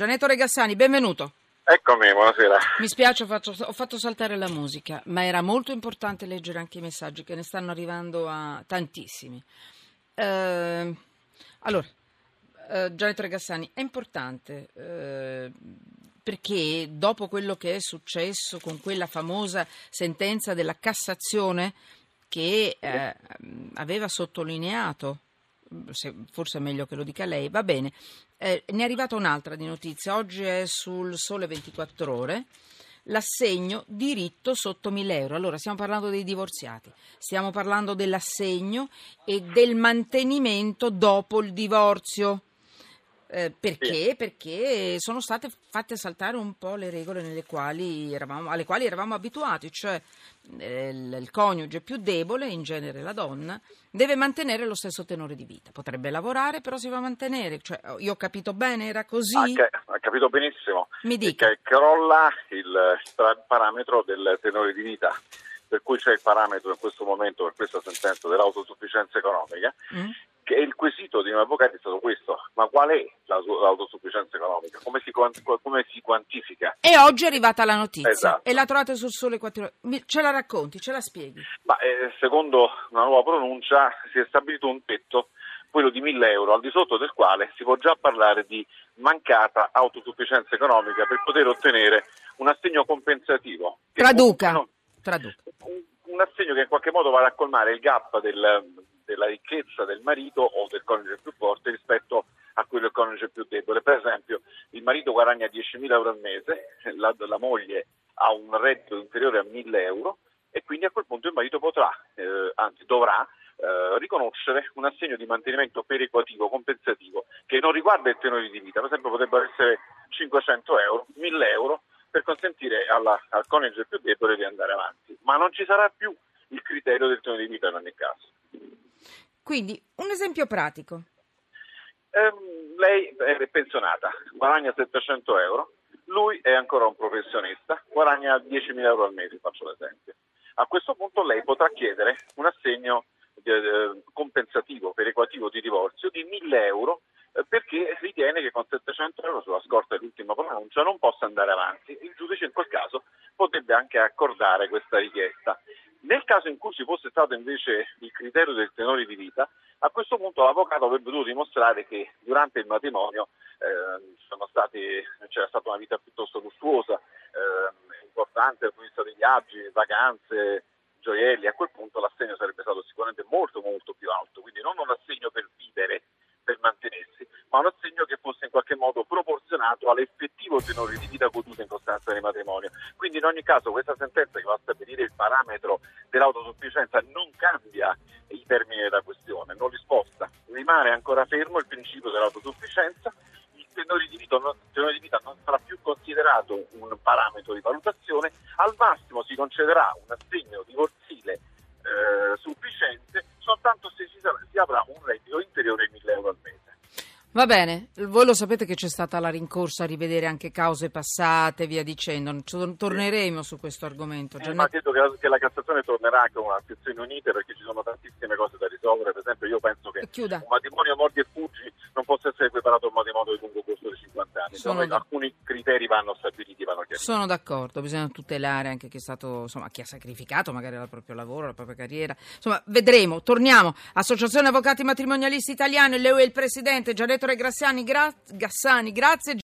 Gianetto Regassani, benvenuto. Eccomi, buonasera. Mi spiace, ho fatto, ho fatto, saltare la musica, ma era molto importante leggere anche i messaggi che ne stanno arrivando a tantissimi. Eh, allora, eh, Gianetto Regassani, è importante eh, perché dopo quello che è successo con quella famosa sentenza della Cassazione che eh, aveva sottolineato forse è meglio che lo dica lei, va bene. Eh, ne è arrivata un'altra di notizia, oggi è sul Sole 24 Ore, l'assegno diritto sotto 1000 euro. Allora, stiamo parlando dei divorziati, stiamo parlando dell'assegno e del mantenimento dopo il divorzio. Eh, perché? Sì. Perché sono state fatte saltare un po' le regole quali eravamo, alle quali eravamo abituati, cioè eh, il, il, coniuge più debole, in genere la donna, deve mantenere lo stesso tenore di vita. Potrebbe lavorare, però si va a mantenere. Cioè, io ho capito bene, era così? Ha, ha capito benissimo. Mi dica. Che crolla il parametro del tenore di vita per cui c'è il parametro in questo momento per questa sentenza dell'autosufficienza economica, mm il quesito di un avvocato è stato questo, ma qual è l'autosufficienza economica? Come si, come si quantifica? E oggi è arrivata la notizia esatto. e la trovate sul Sole 4 Ce la racconti, ce la spieghi? Ma, eh, secondo una nuova pronuncia si è stabilito un tetto quello di 1000 euro, al di sotto del quale si può già parlare di mancata autosufficienza economica per poter ottenere un assegno compensativo. Traduca. Un, Traduca. Un, un assegno che in qualche modo va a colmare il gap del, della ricchezza del marito o del coniuge più forte rispetto a quello del coniuge più debole. Per esempio, il marito guadagna 10.000 euro al mese, la, la moglie ha un reddito inferiore a 1.000 euro e quindi a quel punto il marito potrà, eh, anzi dovrà, eh, riconoscere un assegno di mantenimento perequativo, compensativo, che non riguarda il tenore di vita, per esempio potrebbero essere 500 euro, 1000 euro, per consentire alla, al coniuge più debole di andare avanti, ma non ci sarà più il criterio del tenore di vita in ogni caso. Quindi, un esempio pratico. Eh, lei è pensionata, guadagna 700 euro, lui è ancora un professionista, guadagna 10.000 euro al mese, faccio l'esempio. A questo punto lei potrà chiedere un assegno eh, compensativo, perequativo di divorzio di 1.000 euro eh, perché ritiene che con 700 euro sulla scorta dell'ultima pronuncia non possa andare avanti. Il giudice in quel caso potrebbe anche accordare questa richiesta. Nel caso in cui ci fosse stato invece il criterio del tenore di vita, a questo punto l'avvocato avrebbe dovuto dimostrare che durante il matrimonio eh, stati, c'era stata una vita piuttosto lussuosa, eh, importante dal punto di vista dei viaggi, vacanze, gioielli. A quel punto l'assegno sarebbe stato sicuramente molto molto più alto, quindi non un assegno per vivere, per mantenersi, ma un assegno che fosse in qualche modo proporzionato all'effettivo tenore di vita goduto in costanza di matrimonio. Quindi in ogni caso questa sentenza che va a stabilire il parametro dell'autosufficienza non cambia i termini della questione, non li sposta, rimane ancora fermo il principio dell'autosufficienza, il tenore di vita non, tenore di vita non sarà più considerato un parametro di valutazione, al massimo si concederà un assegno divorzile eh, sufficiente soltanto se si, si avrà un reddito inferiore ai 1000 euro al mese. Va bene, voi lo sapete che c'è stata la rincorsa a rivedere anche cause passate, via dicendo. Torneremo su questo argomento. Eh, ma credo che, che la Cassazione tornerà con una sezione unite perché ci sono tantissime cose da risolvere. Per esempio, io penso che Chiuda. un matrimonio mordi e fuggi non possa essere equiparato a un matrimonio di lungo corso di 50 anni. Sono d- alcuni criteri vanno stabiliti, vanno chiariti. Sono d'accordo, bisogna tutelare anche chi, è stato, insomma, chi ha sacrificato magari il proprio lavoro, la propria carriera. Insomma, vedremo. Torniamo. Associazione Avvocati Matrimonialisti Italiani, lei è il presidente, Gianetto Re Graziani, gra- Gassani, grazie.